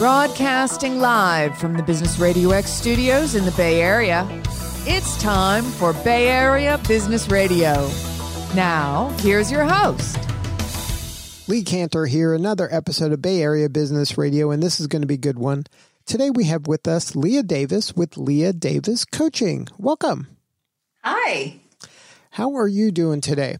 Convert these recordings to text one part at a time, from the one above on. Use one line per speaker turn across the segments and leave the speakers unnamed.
Broadcasting live from the Business Radio X studios in the Bay Area, it's time for Bay Area Business Radio. Now, here's your host.
Lee Kantor here, another episode of Bay Area Business Radio, and this is going to be a good one. Today we have with us Leah Davis with Leah Davis Coaching. Welcome.
Hi.
How are you doing today?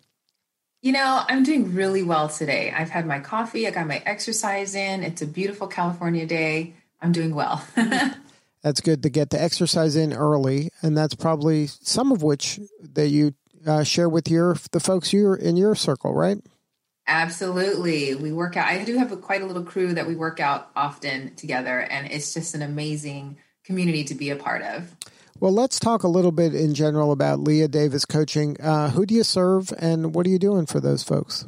You know, I'm doing really well today. I've had my coffee, I got my exercise in. It's a beautiful California day. I'm doing well.
that's good to get the exercise in early, and that's probably some of which that you uh, share with your the folks you're in your circle, right?
Absolutely. We work out. I do have a, quite a little crew that we work out often together, and it's just an amazing community to be a part of.
Well, let's talk a little bit in general about Leah Davis coaching. Uh, who do you serve and what are you doing for those folks?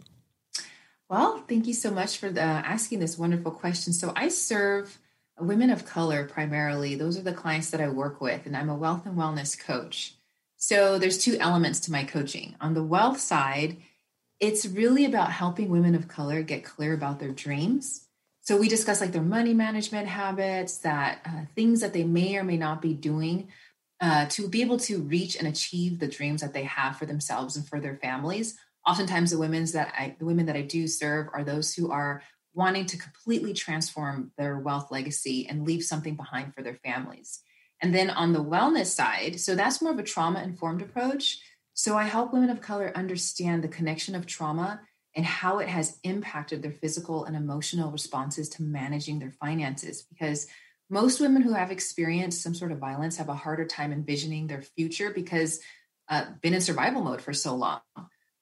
Well, thank you so much for the, asking this wonderful question. So, I serve women of color primarily. Those are the clients that I work with, and I'm a wealth and wellness coach. So, there's two elements to my coaching. On the wealth side, it's really about helping women of color get clear about their dreams. So, we discuss like their money management habits, that uh, things that they may or may not be doing uh, to be able to reach and achieve the dreams that they have for themselves and for their families. Oftentimes, the women's that I, the women that I do serve are those who are wanting to completely transform their wealth legacy and leave something behind for their families. And then on the wellness side, so that's more of a trauma informed approach. So I help women of color understand the connection of trauma and how it has impacted their physical and emotional responses to managing their finances. Because most women who have experienced some sort of violence have a harder time envisioning their future because uh, been in survival mode for so long.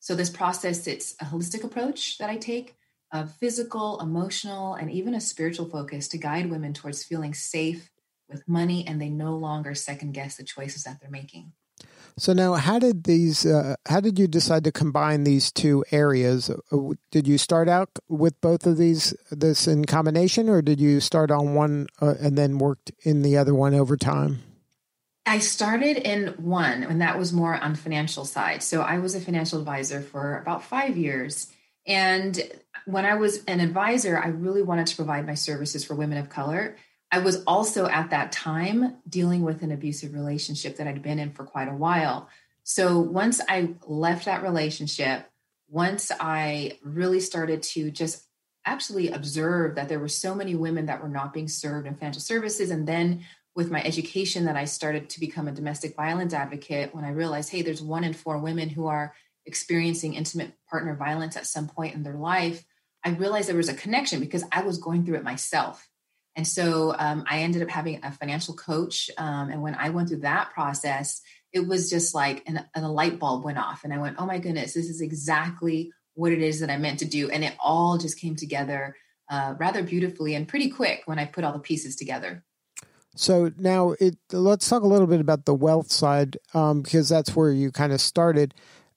So this process, it's a holistic approach that I take, a physical, emotional, and even a spiritual focus to guide women towards feeling safe with money and they no longer second guess the choices that they're making.
So now, how did these? Uh, how did you decide to combine these two areas? Uh, did you start out with both of these this in combination, or did you start on one uh, and then worked in the other one over time?
I started in one, and that was more on financial side. So I was a financial advisor for about five years, and when I was an advisor, I really wanted to provide my services for women of color I was also at that time dealing with an abusive relationship that I'd been in for quite a while. So once I left that relationship, once I really started to just actually observe that there were so many women that were not being served in financial services, and then with my education that I started to become a domestic violence advocate when I realized, hey, there's one in four women who are experiencing intimate partner violence at some point in their life. I realized there was a connection because I was going through it myself. And so um, I ended up having a financial coach. Um, and when I went through that process, it was just like an, a light bulb went off. And I went, oh my goodness, this is exactly what it is that I meant to do. And it all just came together uh, rather beautifully and pretty quick when I put all the pieces together.
So now it, let's talk a little bit about the wealth side um, because that's where you kind of started.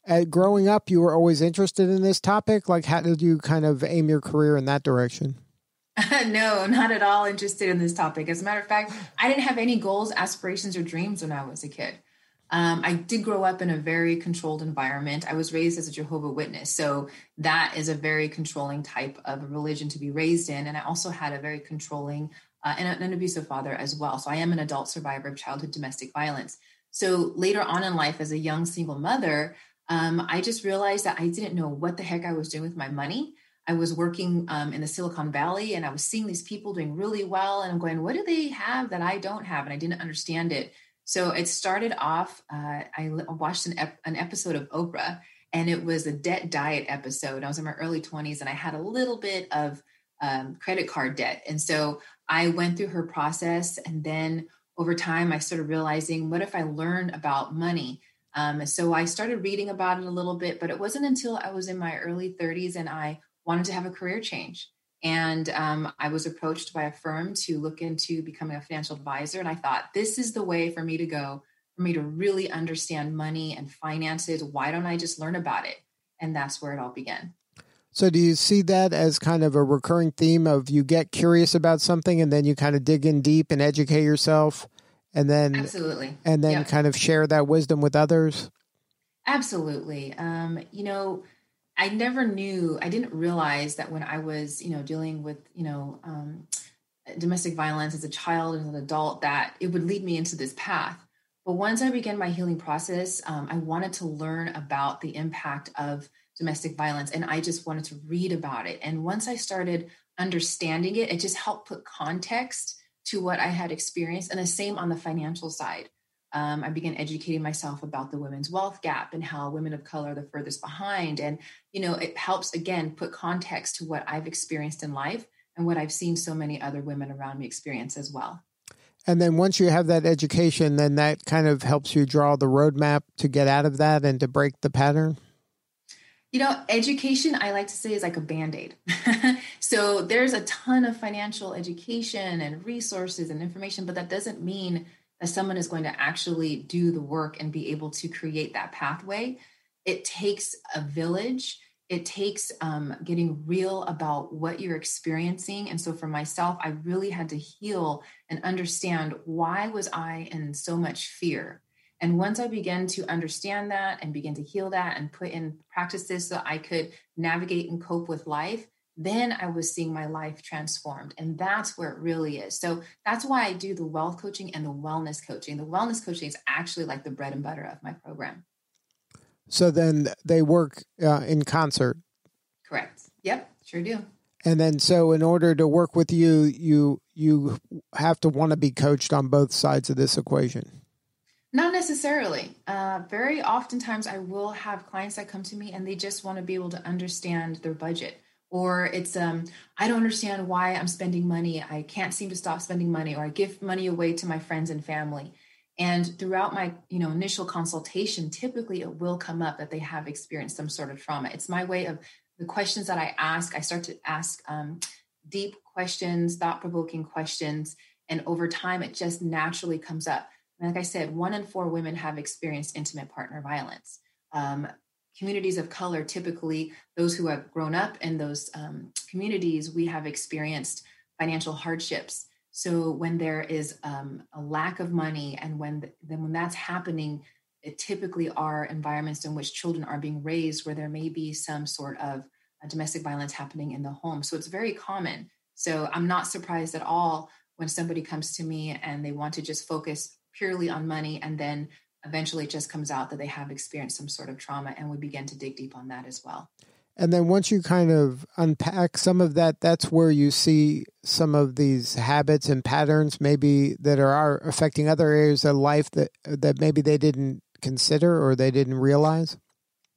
Uh, growing up, you were always interested in this topic. Like, how did you kind of aim your career in that direction?
no, not at all interested in this topic. As a matter of fact, I didn't have any goals, aspirations, or dreams when I was a kid. Um, I did grow up in a very controlled environment. I was raised as a Jehovah Witness, so that is a very controlling type of religion to be raised in. And I also had a very controlling uh, and an abusive father as well. So I am an adult survivor of childhood domestic violence. So later on in life, as a young single mother, um, I just realized that I didn't know what the heck I was doing with my money. I was working um, in the Silicon Valley and I was seeing these people doing really well. And I'm going, what do they have that I don't have? And I didn't understand it. So it started off, uh, I watched an, ep- an episode of Oprah and it was a debt diet episode. I was in my early 20s and I had a little bit of um, credit card debt. And so I went through her process. And then over time, I started realizing what if I learn about money? Um, so I started reading about it a little bit, but it wasn't until I was in my early 30s and I wanted to have a career change. And um, I was approached by a firm to look into becoming a financial advisor. And I thought, this is the way for me to go, for me to really understand money and finances. Why don't I just learn about it? And that's where it all began.
So, do you see that as kind of a recurring theme of you get curious about something and then you kind of dig in deep and educate yourself, and then
absolutely,
and then yep. kind of share that wisdom with others?
Absolutely. Um, you know, I never knew, I didn't realize that when I was, you know, dealing with, you know, um, domestic violence as a child and as an adult that it would lead me into this path. But once I began my healing process, um, I wanted to learn about the impact of domestic violence and I just wanted to read about it. And once I started understanding it, it just helped put context to what I had experienced. And the same on the financial side. Um, I began educating myself about the women's wealth gap and how women of color are the furthest behind. And, you know, it helps again put context to what I've experienced in life and what I've seen so many other women around me experience as well.
And then once you have that education, then that kind of helps you draw the roadmap to get out of that and to break the pattern.
You know, education, I like to say, is like a band aid. so there's a ton of financial education and resources and information, but that doesn't mean that someone is going to actually do the work and be able to create that pathway. It takes a village. It takes um, getting real about what you're experiencing. And so for myself, I really had to heal and understand why was I in so much fear? And once I began to understand that and begin to heal that and put in practices so I could navigate and cope with life, then I was seeing my life transformed. And that's where it really is. So that's why I do the wealth coaching and the wellness coaching. The wellness coaching is actually like the bread and butter of my program.
So then they work uh, in concert.
Correct. Yep, sure do.
And then so in order to work with you, you you have to want to be coached on both sides of this equation.
Not necessarily. Uh, very oftentimes, I will have clients that come to me and they just want to be able to understand their budget. Or it's, um, I don't understand why I'm spending money. I can't seem to stop spending money, or I give money away to my friends and family. And throughout my, you know, initial consultation, typically it will come up that they have experienced some sort of trauma. It's my way of the questions that I ask. I start to ask um, deep questions, thought-provoking questions, and over time, it just naturally comes up like I said, one in four women have experienced intimate partner violence. Um, communities of color, typically those who have grown up in those um, communities, we have experienced financial hardships. So when there is um, a lack of money, and when the, then when that's happening, it typically are environments in which children are being raised where there may be some sort of domestic violence happening in the home. So it's very common. So I'm not surprised at all when somebody comes to me and they want to just focus purely on money and then eventually it just comes out that they have experienced some sort of trauma and we begin to dig deep on that as well
and then once you kind of unpack some of that that's where you see some of these habits and patterns maybe that are affecting other areas of life that that maybe they didn't consider or they didn't realize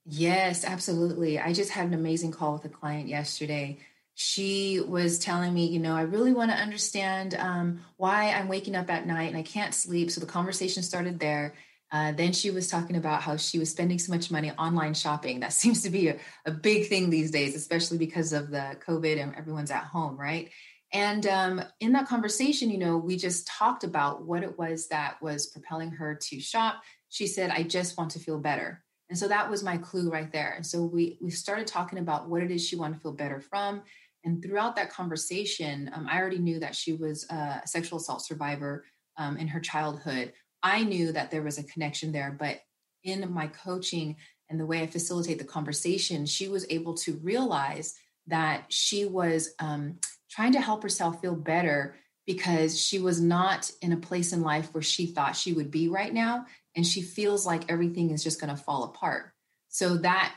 yes absolutely i just had an amazing call with a client yesterday she was telling me, you know, I really want to understand um, why I'm waking up at night and I can't sleep. So the conversation started there. Uh, then she was talking about how she was spending so much money online shopping. That seems to be a, a big thing these days, especially because of the COVID and everyone's at home, right? And um, in that conversation, you know, we just talked about what it was that was propelling her to shop. She said, I just want to feel better. And so that was my clue right there. And so we we started talking about what it is she wanted to feel better from. And throughout that conversation, um, I already knew that she was a sexual assault survivor um, in her childhood. I knew that there was a connection there, but in my coaching and the way I facilitate the conversation, she was able to realize that she was um, trying to help herself feel better because she was not in a place in life where she thought she would be right now. And she feels like everything is just going to fall apart. So that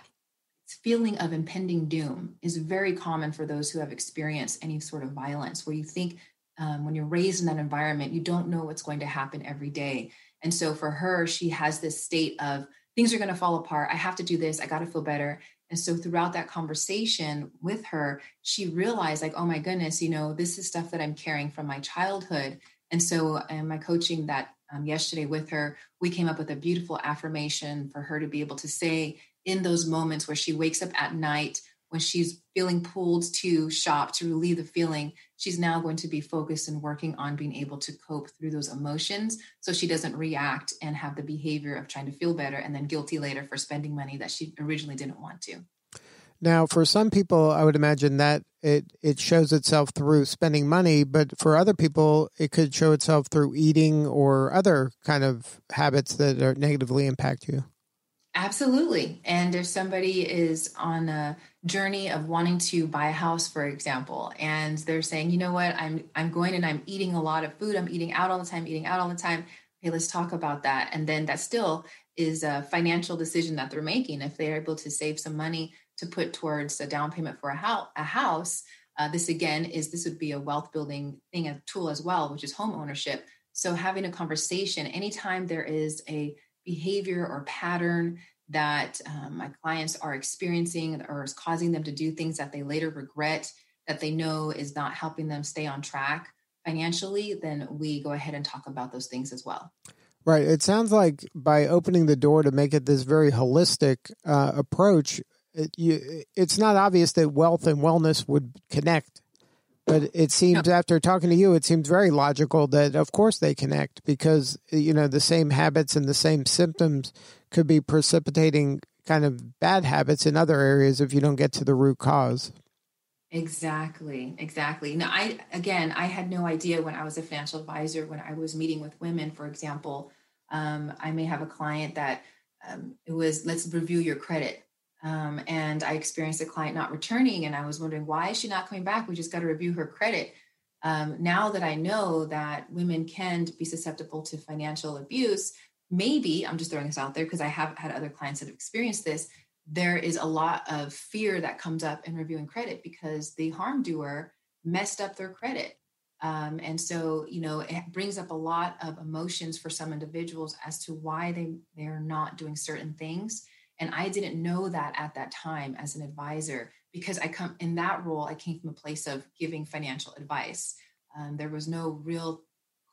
feeling of impending doom is very common for those who have experienced any sort of violence, where you think um, when you're raised in that environment, you don't know what's going to happen every day. And so for her, she has this state of things are going to fall apart. I have to do this. I got to feel better. And so throughout that conversation with her, she realized, like, oh my goodness, you know, this is stuff that I'm carrying from my childhood. And so, in my coaching that um, yesterday with her, we came up with a beautiful affirmation for her to be able to say in those moments where she wakes up at night when she's feeling pulled to shop to relieve the feeling, she's now going to be focused and working on being able to cope through those emotions so she doesn't react and have the behavior of trying to feel better and then guilty later for spending money that she originally didn't want to.
Now, for some people, I would imagine that it, it shows itself through spending money, but for other people, it could show itself through eating or other kind of habits that are negatively impact you.
Absolutely. And if somebody is on a journey of wanting to buy a house, for example, and they're saying, you know what, I'm I'm going and I'm eating a lot of food, I'm eating out all the time, eating out all the time. Okay, let's talk about that. And then that still is a financial decision that they're making. If they're able to save some money to put towards a down payment for a house, a house, uh, this again is this would be a wealth building thing, a tool as well, which is home ownership. So having a conversation anytime there is a behavior or pattern that um, my clients are experiencing or is causing them to do things that they later regret that they know is not helping them stay on track financially then we go ahead and talk about those things as well.
Right. It sounds like by opening the door to make it this very holistic uh, approach it, you, it's not obvious that wealth and wellness would connect but it seems after talking to you it seems very logical that of course they connect because you know the same habits and the same symptoms could be precipitating kind of bad habits in other areas if you don't get to the root cause.
Exactly. Exactly. Now i again i had no idea when i was a financial advisor when i was meeting with women for example um, i may have a client that um, it was let's review your credit um, and I experienced a client not returning, and I was wondering why is she not coming back? We just got to review her credit. Um, now that I know that women can be susceptible to financial abuse, maybe I'm just throwing this out there because I have had other clients that have experienced this. There is a lot of fear that comes up in reviewing credit because the harm doer messed up their credit. Um, and so, you know, it brings up a lot of emotions for some individuals as to why they they're not doing certain things and I didn't know that at that time as an advisor because I come in that role, I came from a place of giving financial advice. Um, there was no real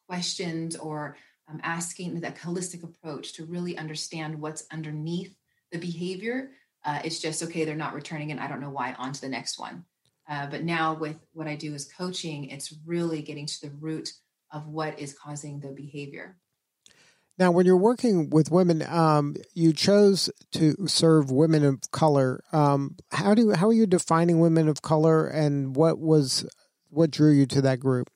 questions or um, asking that holistic approach to really understand what's underneath the behavior. Uh, it's just, okay, they're not returning and I don't know why, on to the next one. Uh, but now with what I do as coaching, it's really getting to the root of what is causing the behavior.
Now, when you're working with women, um, you chose to serve women of color. Um, how do how are you defining women of color, and what was what drew you to that group?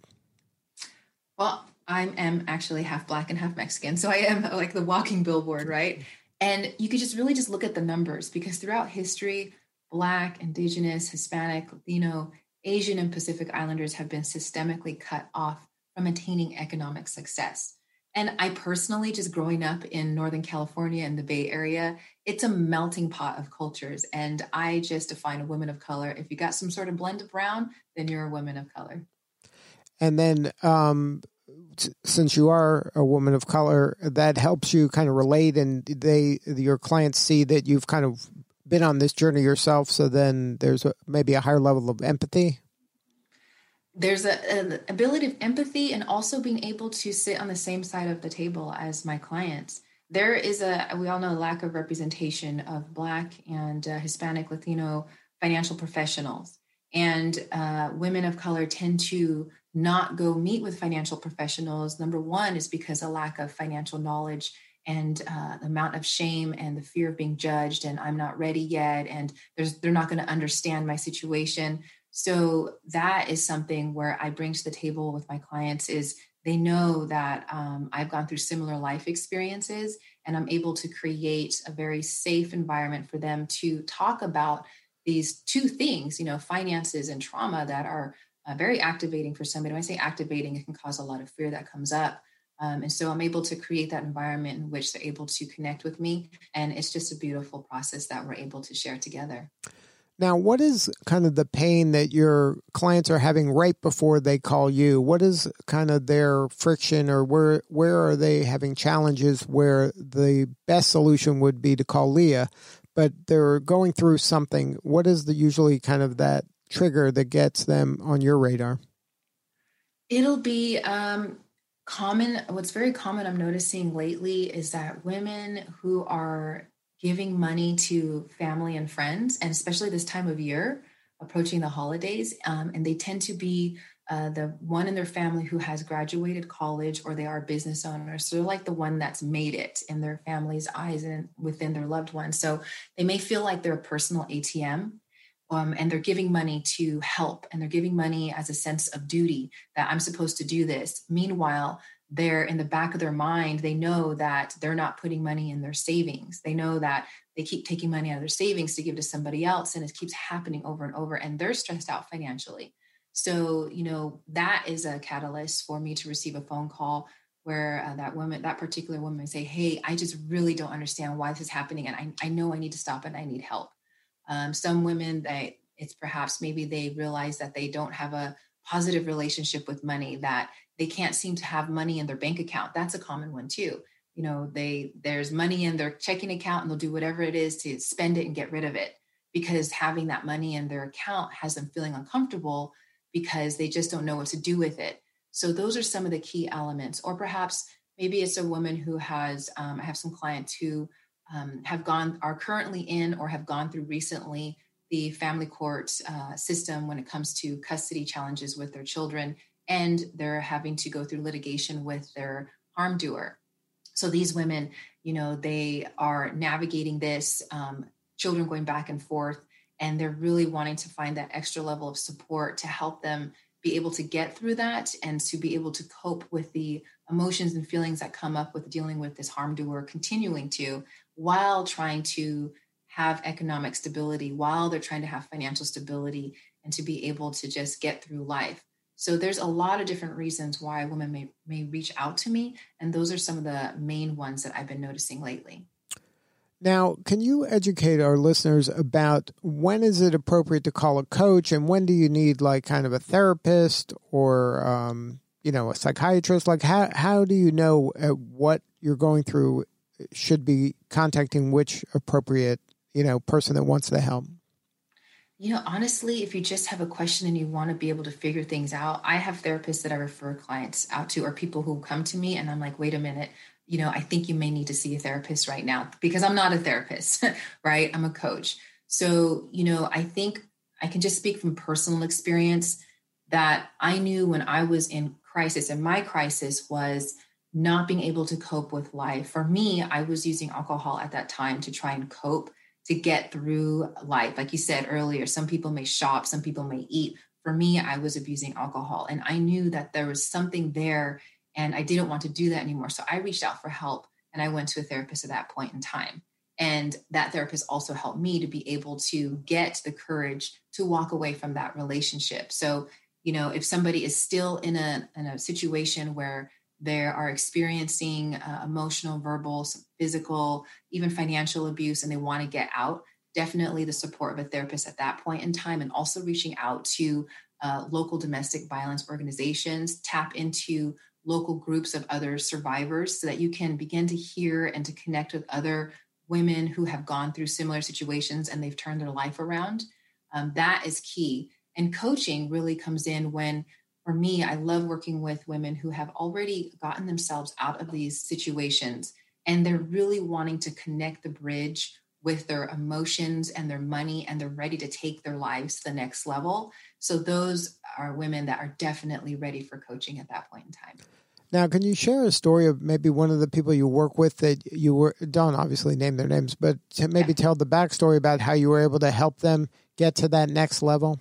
Well, I am actually half black and half Mexican, so I am like the walking billboard, right? And you could just really just look at the numbers because throughout history, black, indigenous, Hispanic, Latino, Asian, and Pacific Islanders have been systemically cut off from attaining economic success. And I personally, just growing up in Northern California and the Bay Area, it's a melting pot of cultures. And I just define a woman of color. If you got some sort of blend of brown, then you're a woman of color.
And then, um, since you are a woman of color, that helps you kind of relate, and they your clients see that you've kind of been on this journey yourself. So then there's a, maybe a higher level of empathy
there's a, ability of empathy and also being able to sit on the same side of the table as my clients. There is a we all know lack of representation of black and uh, hispanic latino financial professionals. And uh, women of color tend to not go meet with financial professionals. Number one is because a lack of financial knowledge and uh, the amount of shame and the fear of being judged and i'm not ready yet and they're not going to understand my situation so that is something where i bring to the table with my clients is they know that um, i've gone through similar life experiences and i'm able to create a very safe environment for them to talk about these two things you know finances and trauma that are uh, very activating for somebody. When i say activating it can cause a lot of fear that comes up. Um, and so i'm able to create that environment in which they're able to connect with me and it's just a beautiful process that we're able to share together
now, what is kind of the pain that your clients are having right before they call you? What is kind of their friction, or where where are they having challenges where the best solution would be to call Leah, but they're going through something? What is the usually kind of that trigger that gets them on your radar?
It'll be um, common. What's very common I'm noticing lately is that women who are giving money to family and friends, and especially this time of year, approaching the holidays. Um, and they tend to be uh, the one in their family who has graduated college or they are business owners. So they're like the one that's made it in their family's eyes and within their loved ones. So they may feel like they're a personal ATM. Um, and they're giving money to help and they're giving money as a sense of duty that I'm supposed to do this. Meanwhile, they're in the back of their mind, they know that they're not putting money in their savings. They know that they keep taking money out of their savings to give to somebody else, and it keeps happening over and over, and they're stressed out financially. So, you know, that is a catalyst for me to receive a phone call where uh, that woman, that particular woman, say, "Hey, I just really don't understand why this is happening, and I, I know I need to stop and I need help." Um, some women that it's perhaps maybe they realize that they don't have a positive relationship with money, that they can't seem to have money in their bank account. That's a common one too. You know, they there's money in their checking account and they'll do whatever it is to spend it and get rid of it because having that money in their account has them feeling uncomfortable because they just don't know what to do with it. So those are some of the key elements. Or perhaps maybe it's a woman who has, um, I have some clients who um, have gone, are currently in or have gone through recently the family court uh, system when it comes to custody challenges with their children, and they're having to go through litigation with their harm doer. So these women, you know, they are navigating this, um, children going back and forth, and they're really wanting to find that extra level of support to help them be able to get through that and to be able to cope with the emotions and feelings that come up with dealing with this harm doer continuing to while trying to have economic stability while they're trying to have financial stability and to be able to just get through life so there's a lot of different reasons why women may, may reach out to me and those are some of the main ones that i've been noticing lately
now, can you educate our listeners about when is it appropriate to call a coach and when do you need like kind of a therapist or um, you know a psychiatrist? Like how how do you know uh, what you're going through should be contacting which appropriate you know person that wants the help?
You know, honestly, if you just have a question and you want to be able to figure things out, I have therapists that I refer clients out to or people who come to me and I'm like, wait a minute, you know, I think you may need to see a therapist right now because I'm not a therapist, right? I'm a coach. So, you know, I think I can just speak from personal experience that I knew when I was in crisis, and my crisis was not being able to cope with life. For me, I was using alcohol at that time to try and cope to get through life. Like you said earlier, some people may shop, some people may eat. For me, I was abusing alcohol, and I knew that there was something there and I didn't want to do that anymore. So I reached out for help and I went to a therapist at that point in time. And that therapist also helped me to be able to get the courage to walk away from that relationship. So, you know, if somebody is still in a, in a situation where they are experiencing uh, emotional, verbal, physical, even financial abuse, and they want to get out, definitely the support of a therapist at that point in time, and also reaching out to uh, local domestic violence organizations, tap into local groups of other survivors so that you can begin to hear and to connect with other women who have gone through similar situations and they've turned their life around. Um, that is key. And coaching really comes in when, for me, I love working with women who have already gotten themselves out of these situations and they're really wanting to connect the bridge with their emotions and their money and they're ready to take their lives to the next level. So those are women that are definitely ready for coaching at that point in time.
Now, can you share a story of maybe one of the people you work with that you were don't obviously name their names, but to maybe yeah. tell the backstory about how you were able to help them get to that next level?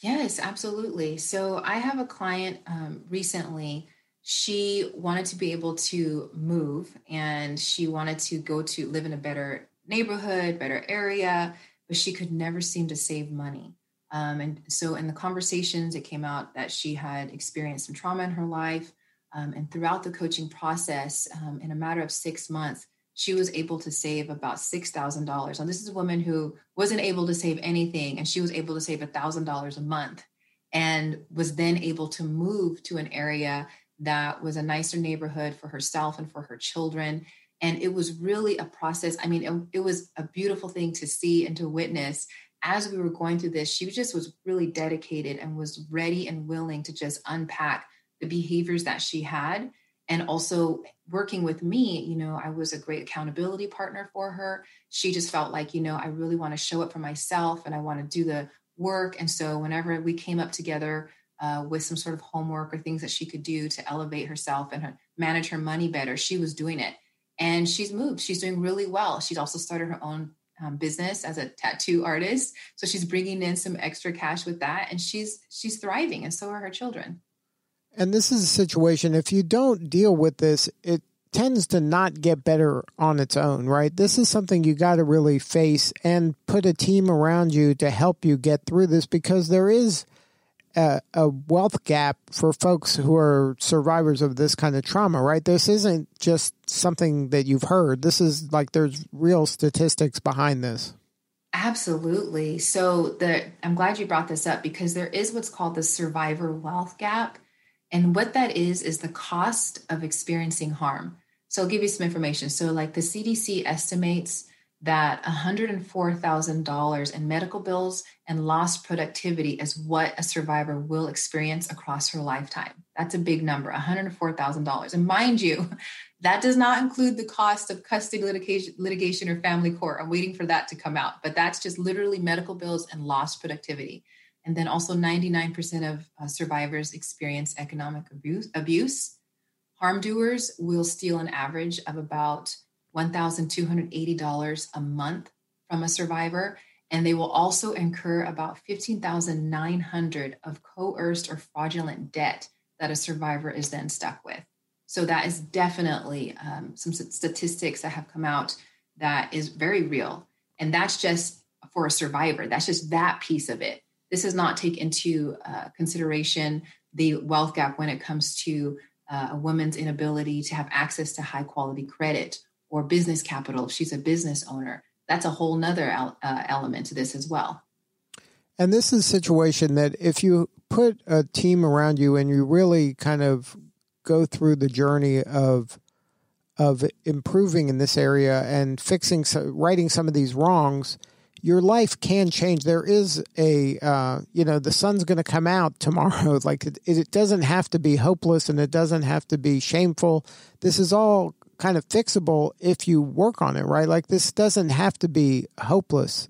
Yes, absolutely. So I have a client um, recently. She wanted to be able to move and she wanted to go to live in a better neighborhood, better area, but she could never seem to save money. Um, and so in the conversations, it came out that she had experienced some trauma in her life. Um, and throughout the coaching process, um, in a matter of six months, she was able to save about $6,000. Now, this is a woman who wasn't able to save anything, and she was able to save $1,000 a month and was then able to move to an area that was a nicer neighborhood for herself and for her children. And it was really a process. I mean, it, it was a beautiful thing to see and to witness as we were going through this. She just was really dedicated and was ready and willing to just unpack the behaviors that she had and also working with me you know i was a great accountability partner for her. She just felt like you know i really want to show up for myself and i want to do the work. And so whenever we came up together uh, with some sort of homework or things that she could do to elevate herself and her, manage her money better she was doing it. And she's moved. She's doing really well. She's also started her own um, business as a tattoo artist. So she's bringing in some extra cash with that and she's she's thriving and so are her children
And this is a situation, if you don't deal with this, it tends to not get better on its own, right? This is something you got to really face and put a team around you to help you get through this because there is a, a, wealth gap for folks who are survivors of this kind of trauma, right? This isn't just something that you've heard. This is like there's real statistics behind this.
Absolutely. So the I'm glad you brought this up because there is what's called the survivor wealth gap. And what that is is the cost of experiencing harm. So I'll give you some information. So like the CDC estimates that $104,000 in medical bills and lost productivity is what a survivor will experience across her lifetime. That's a big number, $104,000. And mind you, that does not include the cost of custody litigation, litigation or family court. I'm waiting for that to come out, but that's just literally medical bills and lost productivity. And then also 99% of uh, survivors experience economic abuse. abuse. Harm doers will steal an average of about $1,280 a month from a survivor. And they will also incur about 15,900 of coerced or fraudulent debt that a survivor is then stuck with. So that is definitely um, some statistics that have come out that is very real. And that's just for a survivor. That's just that piece of it. This does not take into uh, consideration the wealth gap when it comes to uh, a woman's inability to have access to high quality credit or business capital if she's a business owner. That's a whole nother uh, element to this as well.
And this is a situation that if you put a team around you and you really kind of go through the journey of of improving in this area and fixing righting some of these wrongs, your life can change. There is a, uh, you know, the sun's going to come out tomorrow. Like it, it doesn't have to be hopeless and it doesn't have to be shameful. This is all kind of fixable if you work on it, right? Like this doesn't have to be hopeless.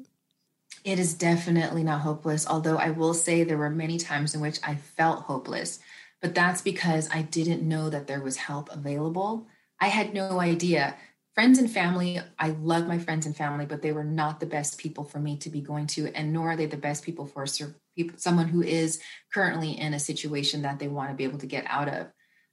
It is definitely not hopeless. Although I will say there were many times in which I felt hopeless, but that's because I didn't know that there was help available. I had no idea. Friends and family, I love my friends and family, but they were not the best people for me to be going to, and nor are they the best people for someone who is currently in a situation that they want to be able to get out of.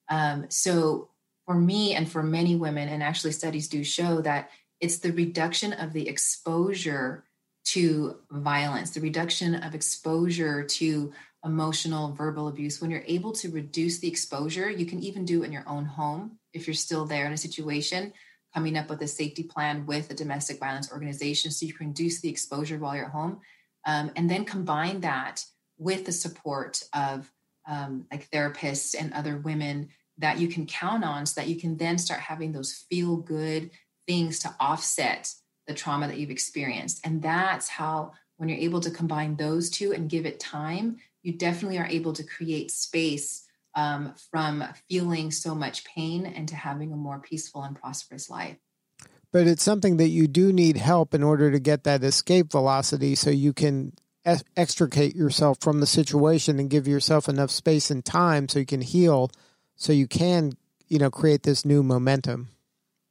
Um, so for me and for many women, and actually studies do show that it's the reduction of the exposure to violence, the reduction of exposure to emotional, verbal abuse. When you're able to reduce the exposure, you can even do it in your own home if you're still there in a situation, coming up with a safety plan with a domestic violence organization so you can reduce the exposure while you're at home. Um, and then combine that with the support of um, like therapists and other women that you can count on so that you can then start having those feel good things to offset the trauma that you've experienced. And that's how, when you're able to combine those two and give it time, you definitely are able to create space um, from feeling so much pain and to having a more peaceful and prosperous life.
But it's something that you do need help in order to get that escape velocity so you can extricate yourself from the situation and give yourself enough space and time so you can heal so you can you know create this new momentum.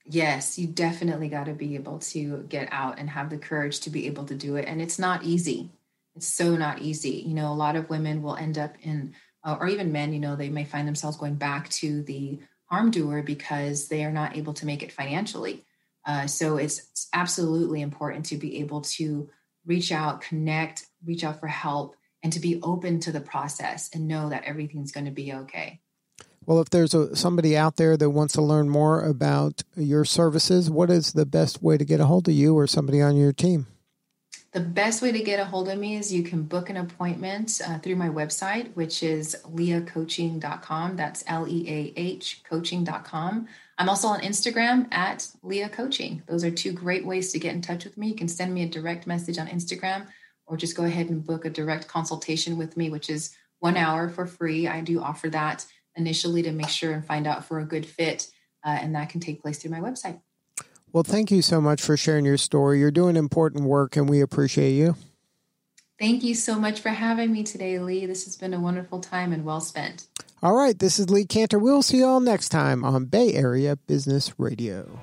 Yes you definitely got to be able to get out and have the courage to be able to do it and it's not easy. It's so not easy. You know a lot of women will end up in uh, or even men you know they may find themselves going back to the harm doer because they are not able to make it financially uh, so it's, it's absolutely important to be able to reach out connect reach out for help and to be open to the process and know that everything's going to be okay
well, if there's a, somebody out there that wants to learn more about your services, what is the best way to get a hold of you or somebody on your team?
The best way to get a hold of me is you can book an appointment uh, through my website, which is leahcoaching.com. That's L E A H coaching.com. I'm also on Instagram at Leah Coaching. Those are two great ways to get in touch with me. You can send me a direct message on Instagram or just go ahead and book a direct consultation with me, which is one hour for free. I do offer that initially to make sure and find out for a good fit. Uh, and that can take place through my website.
Well, thank you so much for sharing your story. You're doing important work, and we appreciate you.
Thank you so much for having me today, Lee. This has been a wonderful time and well spent.
All right, this is Lee Kantor. We'll see you all next time on Bay Area Business Radio.